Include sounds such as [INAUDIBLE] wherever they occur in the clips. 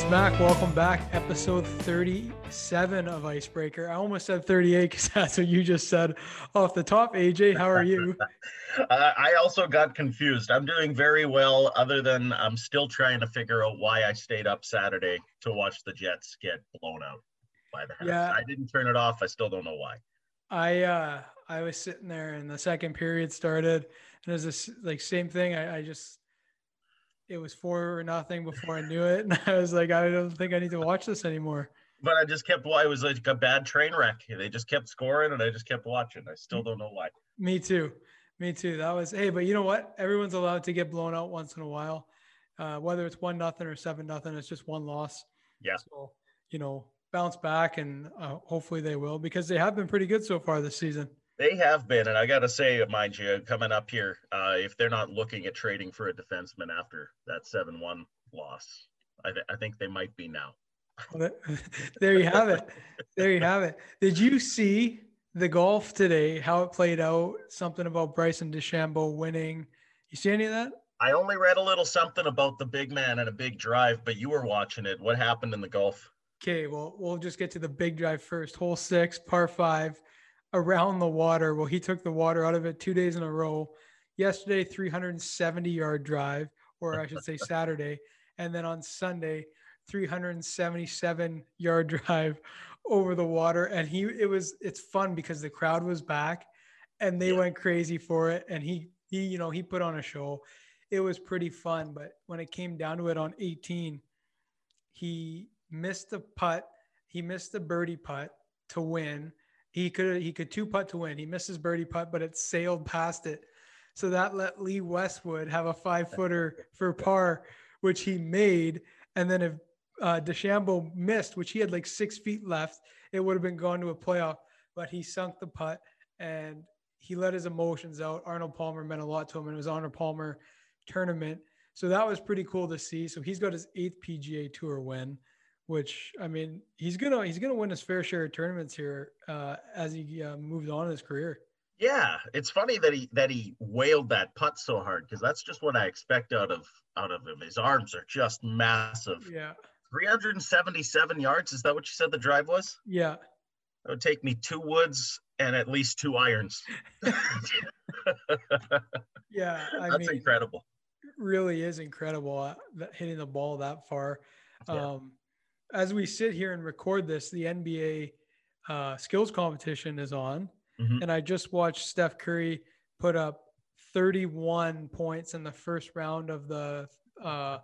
it's Mac. Welcome back. Episode 37 of Icebreaker. I almost said 38 because [LAUGHS] that's what you just said off the top. AJ, how are you? [LAUGHS] uh, I also got confused. I'm doing very well, other than I'm still trying to figure out why I stayed up Saturday to watch the Jets get blown out by the Habs. Yeah. I didn't turn it off. I still don't know why. I uh I was sitting there and the second period started and it was this like same thing. I, I just it was four or nothing before I knew it. [LAUGHS] And I was like, I don't think I need to watch this anymore. But I just kept, it was like a bad train wreck. They just kept scoring and I just kept watching. I still don't know why. Me too. Me too. That was, hey, but you know what? Everyone's allowed to get blown out once in a while. Uh, whether it's one nothing or seven nothing, it's just one loss. Yeah. So, you know, bounce back and uh, hopefully they will because they have been pretty good so far this season. They have been, and I got to say, mind you, coming up here, uh, if they're not looking at trading for a defenseman after that seven-one loss, I, th- I think they might be now. [LAUGHS] there you have it. There you have it. Did you see the golf today? How it played out? Something about Bryson DeChambeau winning. You see any of that? I only read a little something about the big man and a big drive, but you were watching it. What happened in the golf? Okay, well, we'll just get to the big drive first. Hole six, par five around the water. Well, he took the water out of it two days in a row. Yesterday, 370 yard drive, or I should say [LAUGHS] Saturday. And then on Sunday, 377 yard drive [LAUGHS] over the water. And he, it was, it's fun because the crowd was back and they yeah. went crazy for it. And he, he, you know, he put on a show. It was pretty fun. But when it came down to it on 18, he missed the putt. He missed the birdie putt to win he could he could two putt to win. He missed his birdie putt, but it sailed past it. So that let Lee Westwood have a five footer for par, which he made. And then if uh, DeChambeau missed, which he had like six feet left, it would have been gone to a playoff. But he sunk the putt and he let his emotions out. Arnold Palmer meant a lot to him, and it was Arnold Palmer tournament. So that was pretty cool to see. So he's got his eighth PGA Tour win which I mean, he's gonna he's gonna win his fair share of tournaments here uh, as he uh, moves on in his career. Yeah, it's funny that he that he wailed that putt so hard because that's just what I expect out of out of him. His arms are just massive. Yeah. 377 yards. Is that what you said the drive was? Yeah. That would take me two woods and at least two irons. [LAUGHS] yeah, I that's mean, incredible. Really is incredible uh, hitting the ball that far. Yeah. As we sit here and record this, the NBA uh, skills competition is on, mm-hmm. and I just watched Steph Curry put up 31 points in the first round of the uh,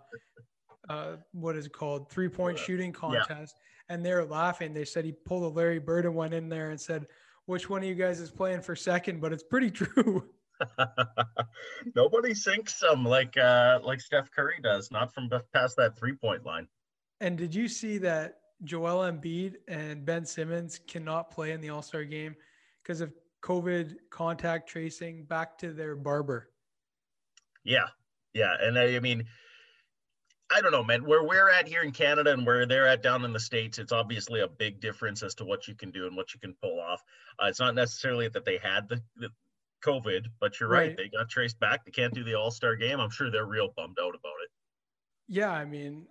uh, what is it called three point shooting contest, yeah. and they're laughing. They said he pulled a Larry Bird and went in there and said, "Which one of you guys is playing for second? But it's pretty true. [LAUGHS] [LAUGHS] Nobody sinks them like uh, like Steph Curry does, not from past that three point line. And did you see that Joel Embiid and Ben Simmons cannot play in the All Star game because of COVID contact tracing back to their barber? Yeah, yeah, and I, I mean, I don't know, man. Where we're at here in Canada and where they're at down in the states, it's obviously a big difference as to what you can do and what you can pull off. Uh, it's not necessarily that they had the, the COVID, but you're right. right. They got traced back. They can't do the All Star game. I'm sure they're real bummed out about it. Yeah, I mean,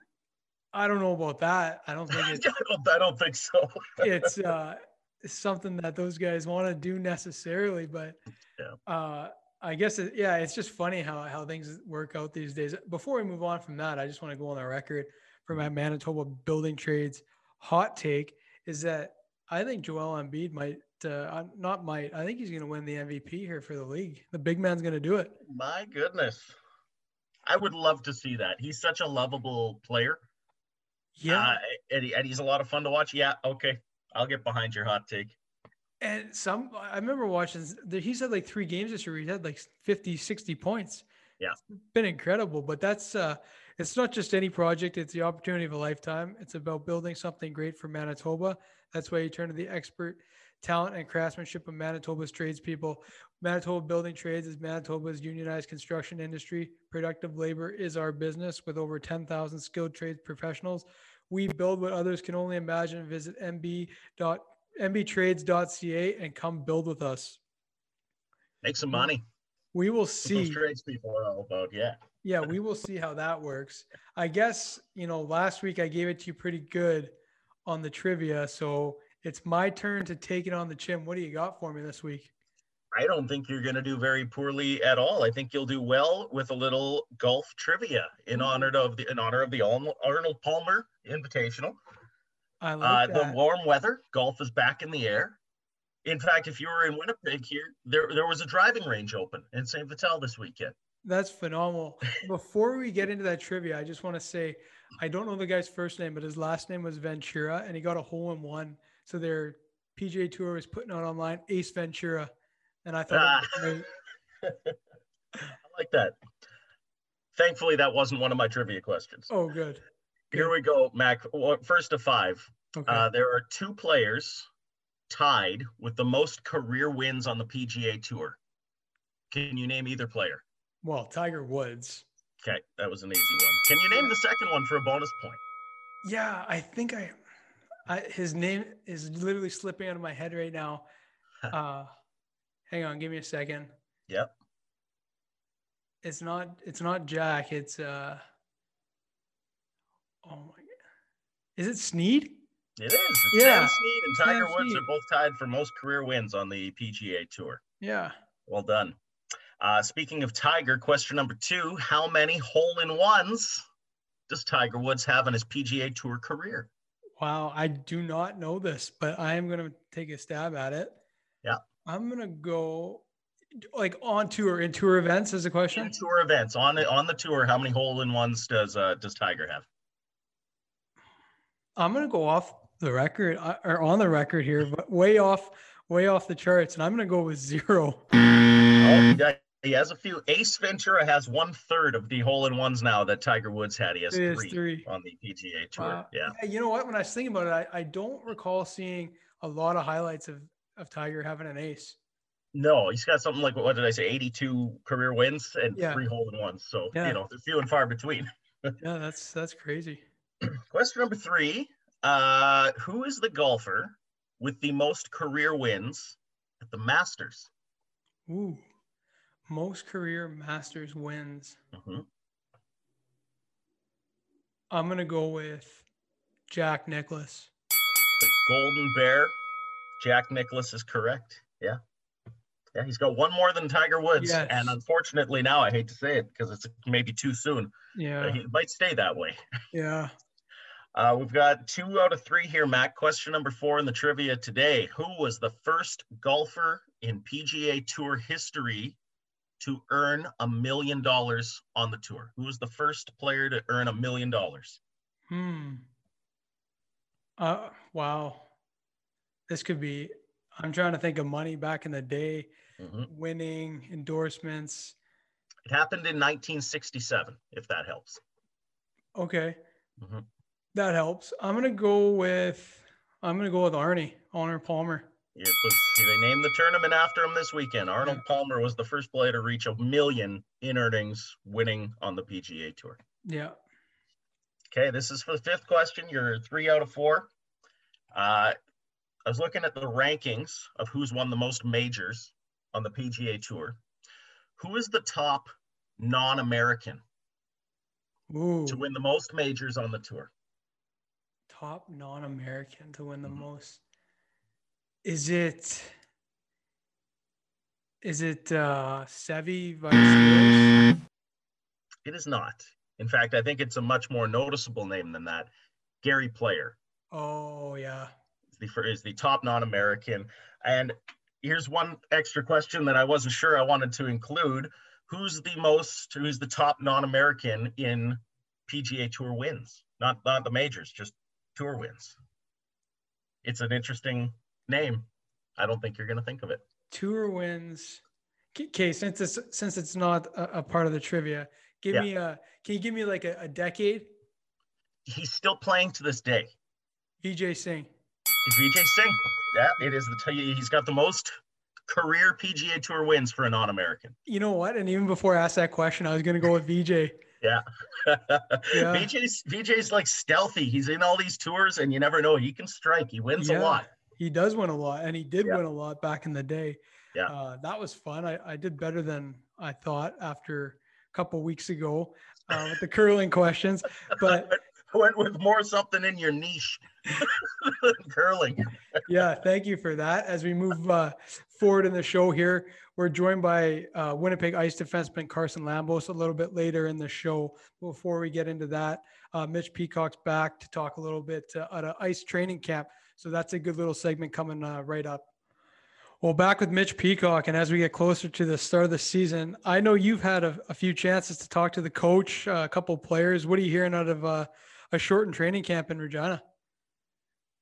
I don't know about that. I don't [LAUGHS] think it's, I, don't, I don't think so. [LAUGHS] it's uh something that those guys want to do necessarily, but yeah. uh I guess it, yeah, it's just funny how how things work out these days. Before we move on from that, I just want to go on the record for my Manitoba building trades hot take is that I think Joel Embiid might uh, not might. I think he's going to win the MVP here for the league. The big man's going to do it. My goodness. I would love to see that. He's such a lovable player. Yeah. Uh, and, he, and he's a lot of fun to watch. Yeah. Okay. I'll get behind your hot take. And some, I remember watching, he's had like three games this year. He had like 50, 60 points. Yeah. It's been incredible. But that's, uh, it's not just any project, it's the opportunity of a lifetime. It's about building something great for Manitoba. That's why you turn to the expert talent and craftsmanship of Manitoba's tradespeople. Manitoba Building Trades is Manitoba's unionized construction industry. Productive labor is our business with over 10,000 skilled trades professionals. We build what others can only imagine. Visit mb. mb.mbtrades.ca and come build with us. Make some money. We will What those see. tradespeople are all about. Yeah. Yeah, we will see how that works. I guess, you know, last week I gave it to you pretty good on the trivia. So it's my turn to take it on the chin. What do you got for me this week? I don't think you're going to do very poorly at all. I think you'll do well with a little golf trivia in honor of the in honor of the Arnold Palmer Invitational. I Uh, like the warm weather, golf is back in the air. In fact, if you were in Winnipeg here, there there was a driving range open in St. Vital this weekend. That's phenomenal. [LAUGHS] Before we get into that trivia, I just want to say I don't know the guy's first name, but his last name was Ventura, and he got a hole in one. So their PGA Tour was putting out online Ace Ventura, and I thought, it. [LAUGHS] I like that. Thankfully, that wasn't one of my trivia questions. oh, good. Here we go, Mac. Well, First of five. Okay. Uh, there are two players tied with the most career wins on the PGA Tour. Can you name either player? well, Tiger Woods. Okay, that was an easy one. Can you name the second one for a bonus point? Yeah, I think I, I his name is literally slipping out of my head right now. [LAUGHS] Uh, hang on, give me a second. Yep. It's not. It's not Jack. It's uh. Oh my god. Is it Snead? It is. It's Yeah, Sam Snead and Tiger Sam Woods Snead. are both tied for most career wins on the PGA Tour. Yeah. Well done. Uh, speaking of Tiger, question number two How many hole in ones does Tiger Woods have in his PGA Tour career? Wow. I do not know this, but I am gonna take a stab at it. Yeah. I'm gonna go like on tour in tour events as a question. In tour events on the on the tour, how many hole in ones does uh, does Tiger have? I'm gonna go off the record uh, or on the record here, but way off, way off the charts, and I'm gonna go with zero. Oh, he, he has a few. Ace Ventura has one third of the hole in ones now that Tiger Woods had. He has is three, three. on the PGA Tour. Wow. Yeah. You know what? When I was thinking about it, I, I don't recall seeing a lot of highlights of of Tiger having an ace. No, he's got something like what did I say? 82 career wins and Yeah. three hole in ones. So Yeah. you know, they're few and far between. [LAUGHS] Yeah, that's that's crazy. Question number three. Uh, who is the golfer with the most career wins at the Masters? Ooh, most career Masters wins. Mhm. I'm gonna go with Jack Nicklaus. The Golden Bear. Jack Nicklaus is correct. Yeah. Yeah, he's got one more than Tiger Woods. Yes. And unfortunately, now I hate to say it because it's maybe too soon. Yeah, He might stay that way. [LAUGHS] yeah. Uh, we've got two out of three here, Matt. Question number four in the trivia today. Who was the first golfer in PGA Tour history to earn a million dollars on the tour? Who was the first player to earn a million dollars? Hmm. Uh, wow. This could be. I'm trying to think of money back in the day, Mhm. winning endorsements. It happened in 1967, if that helps. Okay. Mhm. That helps. I'm gonna go with I'm gonna go with Arnie, Arnold Palmer. It was, they named the tournament after him this weekend. Arnold Palmer was the first player to reach a million in earnings winning on the PGA Tour. Yeah. Okay, this is for the fifth question. You're three out of four. Uh, I was looking at the rankings of who's won the most majors on the PGA Tour. Who is the top non-American Ooh. to win the most majors on the tour? Top non-American to win the Mhm. most. Is it is it uh Seve Ballesteros? It is not. In fact, I think it's a much more noticeable name than that. Gary Player Oh yeah. Is the, is the top non-American. And here's one extra question that I wasn't sure I wanted to include. Who's the most, who's the top non-American in PGA Tour wins? Not, not the majors, just tour wins. It's an interesting name. I don't think you're going to think of it. Tour wins. Okay, since it's since it's not a, a part of the trivia, give Yeah. me a can you give me like a, a decade? He's still playing to this day. Vijay Singh. Vijay Singh. Yeah, it is the, he's got the most career PGA Tour wins for a non-American. You know what? And even before I asked that question, I was gonna go with VJ. Yeah. [LAUGHS] Yeah. VJ's VJ's like stealthy. He's in all these tours and you never know. He can strike. He wins Yeah. a lot. He does win a lot, and he did Yeah. win a lot back in the day. Yeah. Uh, that was fun. I, I did better than I thought after a couple weeks ago uh, with the curling questions, but [LAUGHS] Went with more something in your niche curling. yeah, thank you for that. As we move uh, forward in the show here, we're joined by uh, Winnipeg Ice defenseman Carson Lambos a little bit later in the show. Before we get into that, uh, Mitch Peacock's back to talk a little bit uh, at an ice training camp. So that's a good little segment coming uh, right up. Well, back with Mitch Peacock, and as we get closer to the start of the season, I know you've had a, a few chances to talk to the coach, uh, a couple players. What are you hearing out of uh, a shortened training camp in Regina?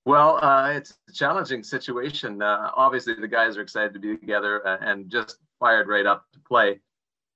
Well, uh, it's a challenging situation. Uh, obviously, the guys are excited to be together uh, and just fired right up to play.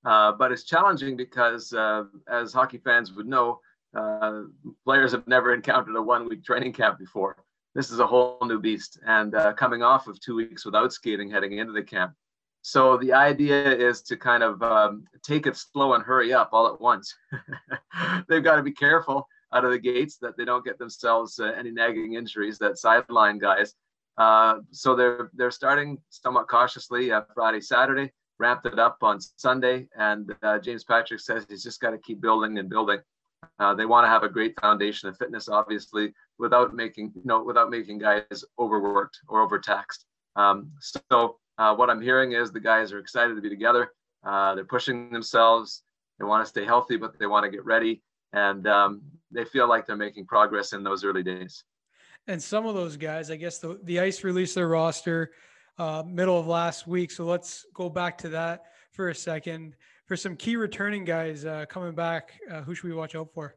Uh, but it's challenging because, uh, as hockey fans would know, uh, players have never encountered a one-week training camp before. This is a whole new beast, and coming off of two weeks without skating, heading into the camp. So the idea is to kind of um, take it slow and hurry up all at once. [LAUGHS] They've got to be careful out of the gates that they don't get themselves uh, any nagging injuries that sideline guys. Uh, so they're they're starting somewhat cautiously uh, Friday, Saturday, ramped it up on Sunday, and uh, James Patrick says he's just got to keep building and building. Uh, they want to have a great foundation of fitness, obviously, without making you know without making guys overworked or overtaxed. Um, so uh, what I'm hearing is the guys are excited to be together. they're pushing themselves. They want to stay healthy, but they want to get ready and um, they feel like they're making progress in those early days. And some of those guys, I guess the, the Ice released their roster uh, middle of last week. So let's go back to that for a second. For some key returning guys uh, coming back, uh, who should we watch out for?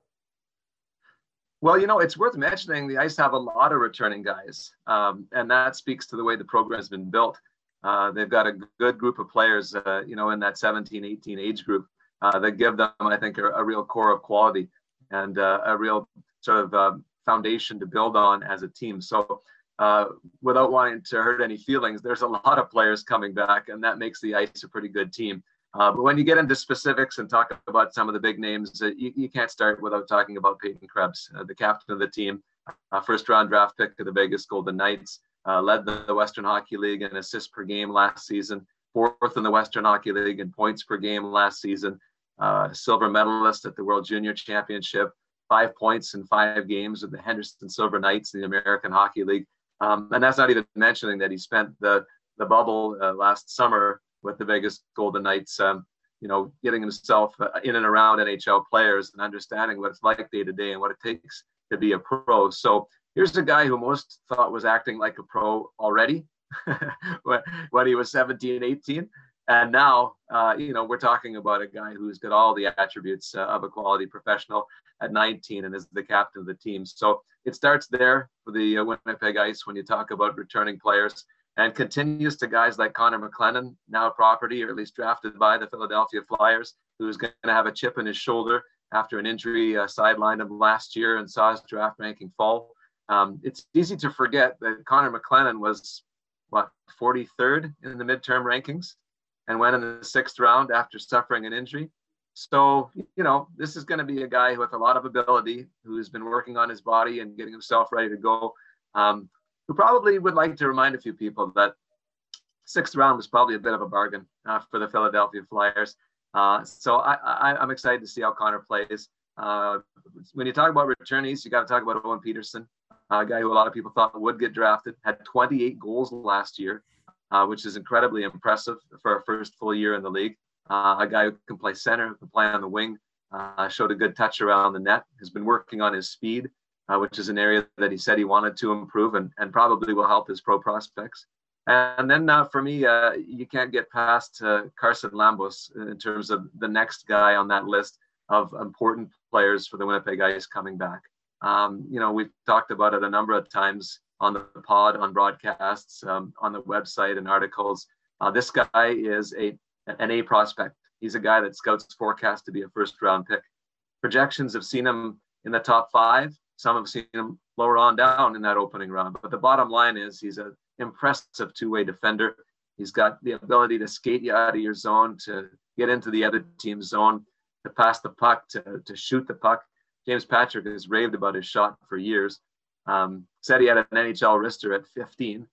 Well, you know, it's worth mentioning the Ice have a lot of returning guys, um, and that speaks to the way the program has been built. Uh, they've got a good group of players, uh, you know, in that 17, 18 age group uh, that give them, I think, a, a real core of quality and uh, a real sort of uh, foundation to build on as a team. So, uh, without wanting to hurt any feelings, there's a lot of players coming back, and that makes the Ice a pretty good team. Uh, but when you get into specifics and talk about some of the big names, uh, you, you, can't start without talking about Peyton Krebs, the captain of the team, first round draft pick of the Vegas Golden Knights, led the, the Western Hockey League in assists per game last season, fourth in the Western Hockey League in points per game last season uh, silver medalist at the World Junior Championship, five points in five games with the Henderson Silver Knights in the American Hockey League. Um, and that's not even mentioning that he spent the, the bubble uh, last summer with the Vegas Golden Knights, um, you know, getting himself uh, in and around NHL players and understanding what it's like day to day and what it takes to be a pro. So here's a guy who most thought was acting like a pro already [LAUGHS] when he was 17, 18 and now, uh, you know, we're talking about a guy who's got all the attributes uh, of a quality professional at 19 and is the captain of the team. So it starts there for the uh, Winnipeg Ice when you talk about returning players and continues to guys like Connor McClennon, now property or at least drafted by the Philadelphia Flyers, who's going to have a chip in his shoulder after an injury uh, sidelined him last year and saw his draft ranking fall. Um, it's easy to forget that Connor McClennon was, what, 43rd in the midterm rankings and went in the sixth round after suffering an injury. So, you know, this is going to be a guy with a lot of ability who's been working on his body and getting himself ready to go. Um, who probably would like to remind a few people that sixth round was probably a bit of a bargain uh, for the Philadelphia Flyers. Uh, so I, am excited to see how Connor plays. Uh, when you talk about returnees, you got to talk about Owen Peterson, a guy who a lot of people thought would get drafted, had 28 goals last year uh, which is incredibly impressive for a first full year in the league. Uh, a guy who can play center, who can play on the wing, uh, showed a good touch around the net, has been working on his speed, uh, which is an area that he said he wanted to improve and, and probably will help his pro prospects. And then uh, for me, uh, you can't get past Carson Lambos in terms of the next guy on that list of important players for the Winnipeg Ice coming back. Um, you know, we've talked about it a number of times on the pod, on broadcasts, um, on the website, and articles. Uh, this guy is a an A prospect. He's a guy that scouts forecast to be a first round pick. Projections have seen him in the top five. Some have seen him lower on down in that opening round. But the bottom line is he's an impressive two way defender. He's got the ability to skate you out of your zone, to get into the other team's zone, to pass the puck, to, to shoot the puck. James Patrick has raved about his shot for years. Um, said he had an NHL wrister at 15,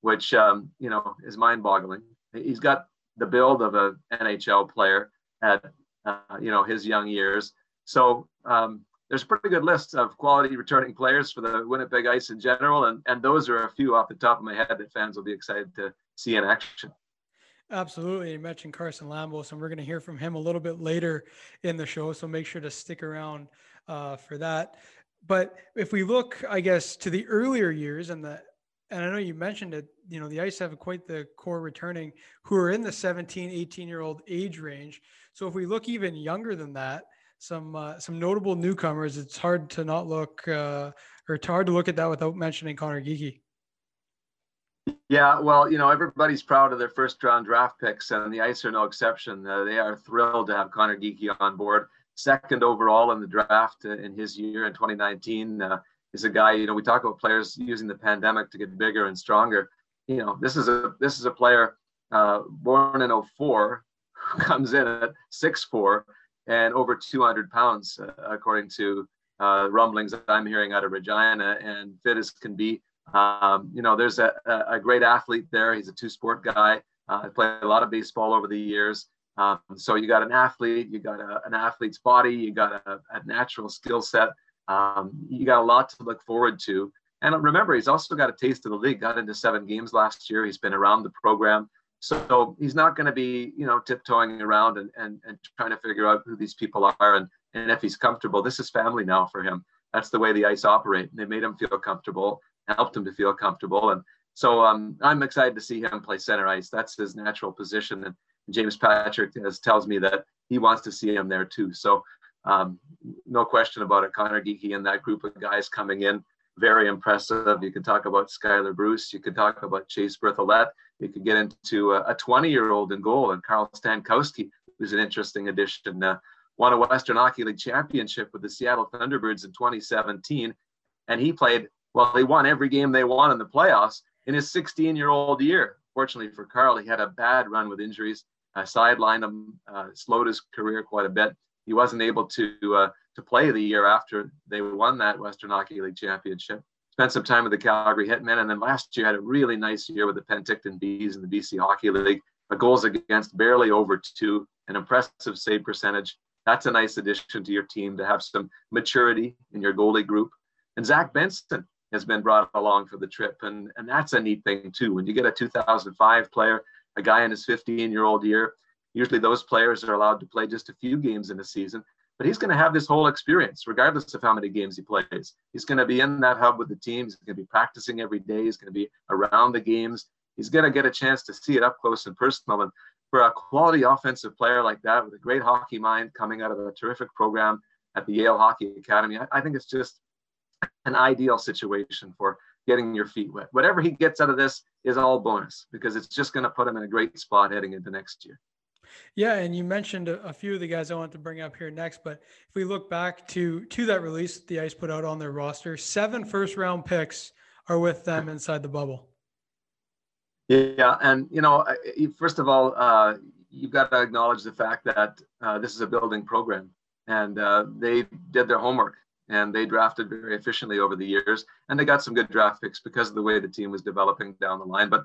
which um, you know is mind-boggling. He's got the build of an NHL player at uh, you know his young years. So um, there's a pretty good list of quality returning players for the Winnipeg Ice in general, and and those are a few off the top of my head that fans will be excited to see in action. Absolutely. You mentioned Carson Lambos, and we're going to hear from him a little bit later in the show. So make sure to stick around uh, for that. But if we look, I guess, to the earlier years and the and I know you mentioned it, you know, the Ice have quite the core returning who are in the 17, 18 year old age range. So if we look even younger than that, some uh, some notable newcomers, it's hard to not look uh, or it's hard to look at that without mentioning Conor Geekie. Yeah, well, you know, everybody's proud of their first round draft picks, and the Ice are no exception. Uh, they are thrilled to have Conor Geekie on board. Second overall in the draft in his year in 2019. Uh, is a guy, you know, we talk about players using the pandemic to get bigger and stronger. You know, this is a this is a player uh, born in 04 who [LAUGHS] comes in at 6'4 and over 200 pounds, uh, according to uh, rumblings I'm hearing out of Regina, and fit as can be. Um, you know, there's a, a great athlete there. He's a two sport guy. Uh, played a lot of baseball over the years. Um, so you got an athlete, you got a, an athlete's body, you got a, a natural skill set. Um, you got a lot to look forward to. And remember, he's also got a taste of the league. Got into seven games last year. He's been around the program, so he's not going to be, you know, tiptoeing around and, and and trying to figure out who these people are and and if he's comfortable. This is family now for him. That's the way the Ice operate. They made him feel comfortable helped him to feel comfortable. And so um, I'm excited to see him play center ice. That's his natural position. And James Patrick has, tells me that he wants to see him there too. So um, no question about it. Conor Geekie and that group of guys coming in, very impressive. You could talk about Skylar Bruce. You could talk about Chase Berthollet. You could get into a 20 year old in goal and Carl Stankowski, who's an interesting addition. Uh, won a Western Hockey League championship with the Seattle Thunderbirds in 2017. And he played well, they won every game they won in the playoffs in his 16 year old year. Fortunately for Carl, he had a bad run with injuries, uh, sidelined him, uh, slowed his career quite a bit. He wasn't able to uh, to play the year after they won that Western Hockey League championship. Spent some time with the Calgary Hitmen, and then last year had a really nice year with the Penticton Vees in the BC Hockey League. A goals against barely over two, an impressive save percentage. That's a nice addition to your team to have some maturity in your goalie group. And Zach Benson, has been brought along for the trip. And, and that's a neat thing too. When you get a 2005 player, a guy in his 15 year old year, usually those players are allowed to play just a few games in a season, but he's going to have this whole experience regardless of how many games he plays. He's going to be in that hub with the team. He's going to be practicing every day. He's going to be around the games. He's going to get a chance to see it up close and personal. And for a quality offensive player like that with a great hockey mind coming out of a terrific program at the Yale Hockey Academy, I, I think it's just an ideal situation for getting your feet wet. Whatever he gets out of this is all bonus because it's just going to put him in a great spot heading into next year. Yeah, and you mentioned a, few of the guys I want to bring up here next, but if we look back to to that release the Ice put out on their roster, seven first round picks are with them inside the bubble. Yeah, and you know, first of all, uh, you've got to acknowledge the fact that uh, this is a building program, and uh, they did their homework and they drafted very efficiently over the years and they got some good draft picks because of the way the team was developing down the line. But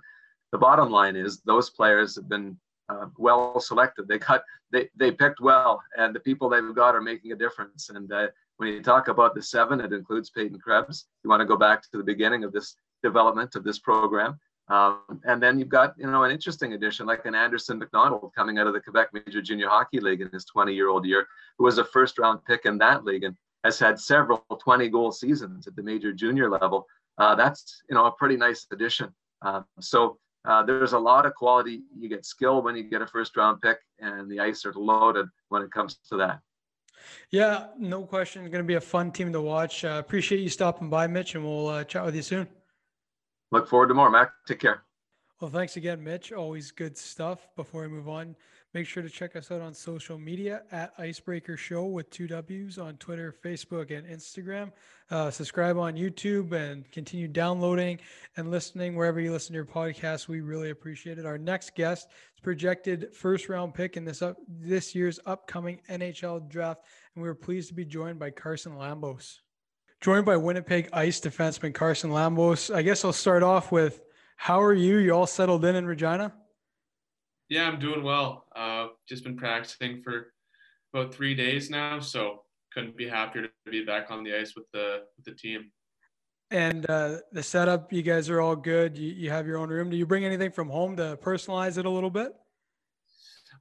the bottom line is those players have been uh, well selected. They cut they they picked well and the people they've got are making a difference. And uh, when you talk about the seven it includes peyton krebs. You want to go back to the beginning of this development of this program. Um, and then you've got, you know, an interesting addition like an Anderson McDonald coming out of the Quebec Major Junior Hockey League in his 20-year-old year, who was a first-round pick in that league. And has had several 20 goal seasons at the major junior level. Uh, that's you know a pretty nice addition. Uh, so uh, there's a lot of quality. You get skill when you get a first round pick, and the ice are loaded when it comes to that. Yeah, no question. It's going to be a fun team to watch. Uh, appreciate you stopping by, Mitch, and we'll uh, chat with you soon. Look forward to more, Mac. Take care. Well, thanks again, Mitch. Always good stuff. Before we move on, Make sure to check us out on social media at Icebreaker Show with two W's on Twitter, Facebook, and Instagram. Uh, subscribe on YouTube and continue downloading and listening wherever you listen to your podcast. We really appreciate it. Our next guest is projected first round pick in this up this year's upcoming NHL draft, and we are pleased to be joined by Carson Lambos. joined by Winnipeg Ice defenseman Carson Lambos. I guess I'll start off with how are you? You all settled in in Regina? Yeah, I'm doing well. Uh, just been practicing for about three days now, so couldn't be happier to be back on the ice with the with the team. And uh, the setup, you guys are all good. You, you have your own room. Do you bring anything from home to personalize it a little bit?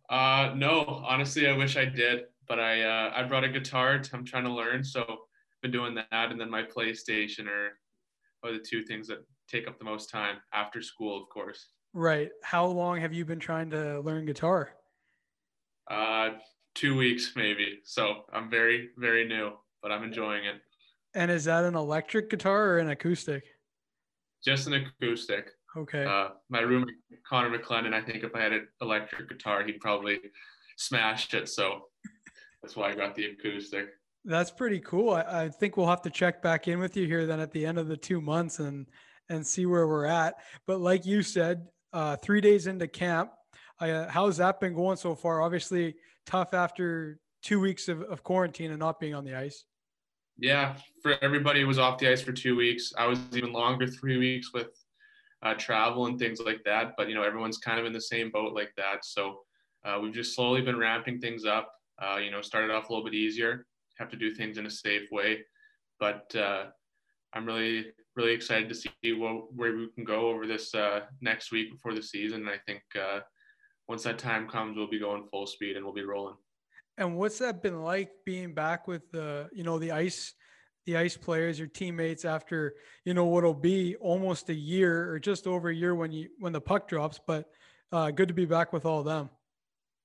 Uh, no, honestly, I wish I did, but I uh, I brought a guitar. I'm trying to learn, so I've been doing that, and then my PlayStation are are the two things that take up the most time after school, of course. Right. How long have you been trying to learn guitar? Uh, two weeks maybe. So I'm very very new, but I'm enjoying it. And is that an electric guitar or an acoustic? Just an acoustic. Okay. Uh, my roommate Connor McClennon, I think if I had an electric guitar, he'd probably smash it. So that's why I got the acoustic. That's pretty cool. I, I, think we'll have to check back in with you here then at the end of the two months and and see where we're at. But like you said, uh, three days into camp, uh, how's that been going so far? Obviously tough after two weeks of, of quarantine and not being on the ice. Yeah, for everybody was off the ice for two weeks. I was even longer, three weeks with uh, travel and things like that. But you know, everyone's kind of in the same boat like that. So uh, we've just slowly been ramping things up. Uh, you know, started off a little bit easier. Have to do things in a safe way, but uh, I'm really, really excited to see what, where we can go over this uh, next week before the season. And I think uh, once that time comes, we'll be going full speed and we'll be rolling. And what's that been like being back with the, you know, the ice the ice players, your teammates after, you know, what'll be almost a year or just over a year when you when the puck drops, but uh, good to be back with all of them.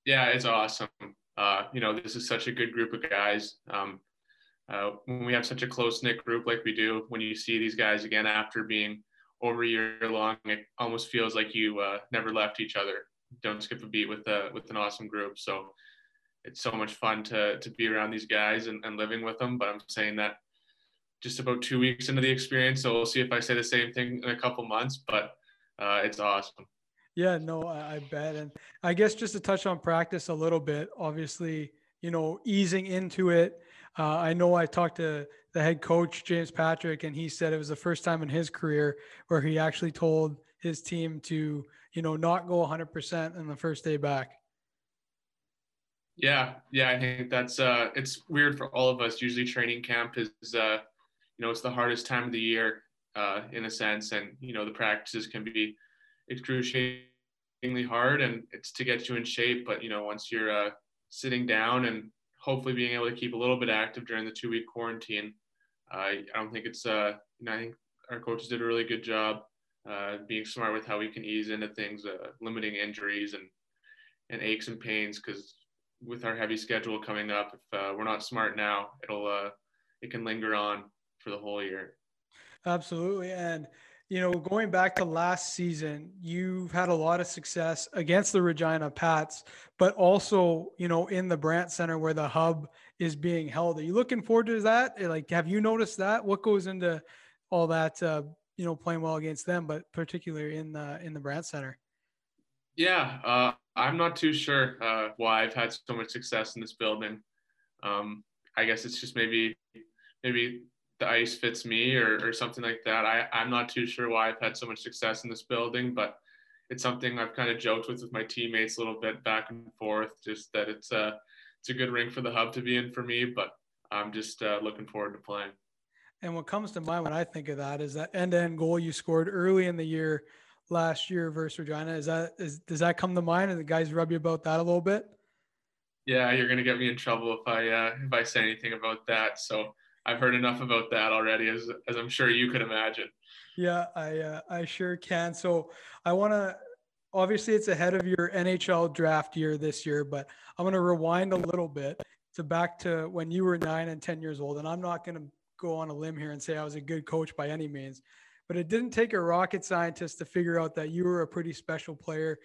Yeah, it's awesome. Uh, you know, this is such a good group of guys. Um, uh, when we have such a close knit group like we do, when you see these guys again after being over a year long, it almost feels like you uh, never left each other. Don't skip a beat with a with an awesome group. So it's so much fun to to be around these guys and, and living with them. But I'm saying that just about two weeks into the experience. So we'll see if I say the same thing in a couple months, but uh, it's awesome. Yeah, no, I, I bet. And I guess just to touch on practice a little bit, obviously, you know, easing into it. Uh, I know I talked to the head coach, James Patrick, and he said it was the first time in his career where he actually told his team to, you know, not go 100% in the first day back. Yeah, yeah, I think that's uh, it's weird for all of us. Usually, training camp is uh, you know, it's the hardest time of the year uh, in a sense, and you know, the practices can be excruciatingly hard, and it's to get you in shape. But you know, once you're uh, sitting down and hopefully being able to keep a little bit active during the two-week quarantine, uh, I don't think it's. Uh, you know, I think our coaches did a really good job uh, being smart with how we can ease into things, uh, limiting injuries and and aches and pains because with our heavy schedule coming up, if uh, we're not smart now, it'll uh, it can linger on for the whole year. Absolutely. And, you know, going back to last season, you've had a lot of success against the Regina Pats, but also, you know, in the Brandt Center where the hub is being held. Are you looking forward to that? Like, have you noticed that? What goes into all that, uh, you know, playing well against them, but particularly in the, in the Brandt Center? Yeah, uh, I'm not too sure uh, why I've had so much success in this building. Um, I guess it's just maybe maybe the ice fits me or, or something like that. I, I'm not too sure why I've had so much success in this building, but it's something I've kind of joked with with my teammates a little bit back and forth, just that it's a, it's a good ring for the hub to be in for me, but I'm just uh, looking forward to playing. And what comes to mind when I think of that is that end-to-end goal you scored early in the year last year versus Regina. Is that is does that come to mind? And the guys rub you about that a little bit? Yeah, you're gonna get me in trouble if I uh, if I say anything about that. So I've heard enough about that already, as as I'm sure you could imagine. Yeah, I uh, I sure can. So I want to. Obviously, it's ahead of your NHL draft year this year, but I'm going to rewind a little bit to back to when you were nine and ten years old. And I'm not going to go on a limb here and say I was a good coach by any means, but it didn't take a rocket scientist to figure out that you were a pretty special player,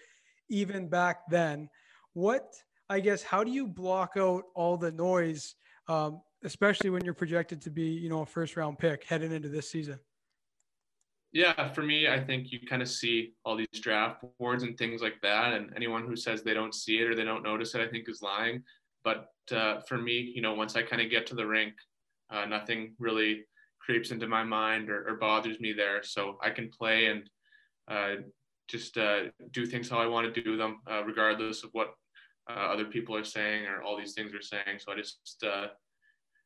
even back then. What I guess, how do you block out all the noise? Um, especially when you're projected to be, you know, a first round pick heading into this season? Yeah, for me, I think you kind of see all these draft boards and things like that. And anyone who says they don't see it or they don't notice it, I think is lying. But uh, for me, you know, once I kind of get to the rink, uh, nothing really creeps into my mind or, or bothers me there. So I can play and uh, just uh, do things how I want to do them, uh, regardless of what uh, other people are saying or all these things are saying. So I just uh,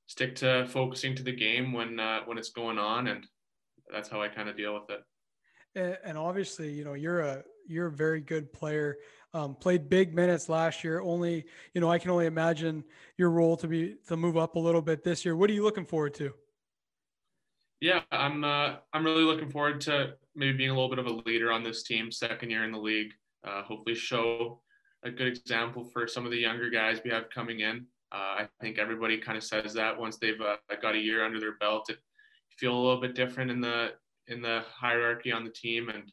stick to focusing to the game when when it's going on, and that's how I kind of deal with it. And, obviously, you know, you're a you're a very good player. Um, played big minutes last year. Only, you know, I can only imagine your role to be to move up a little bit this year. What are you looking forward to? Yeah, I'm uh, I'm really looking forward to maybe being a little bit of a leader on this team, second year in the league. Uh, hopefully, show a good example for some of the younger guys we have coming in. Uh, I think everybody kind of says that once they've uh, got a year under their belt, it feel a little bit different in the in the hierarchy on the team and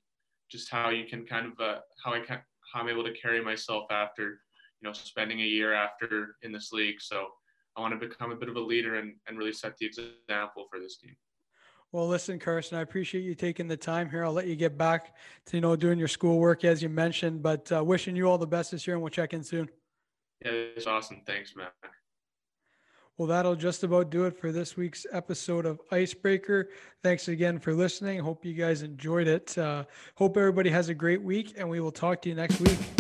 just how you can kind of uh, how I can how I'm able to carry myself after you know spending a year after in this league. So I want to become a bit of a leader and, and really set the example for this team. Well, listen, Carson, I appreciate you taking the time here. I'll let you get back to, you know, doing your schoolwork as you mentioned, but uh, wishing you all the best this year and we'll check in soon. Yeah, it's awesome. Thanks, Matt. Well, that'll just about do it for this week's episode of Icebreaker. Thanks again for listening. Hope you guys enjoyed it. Uh, hope everybody has a great week, and we will talk to you next week.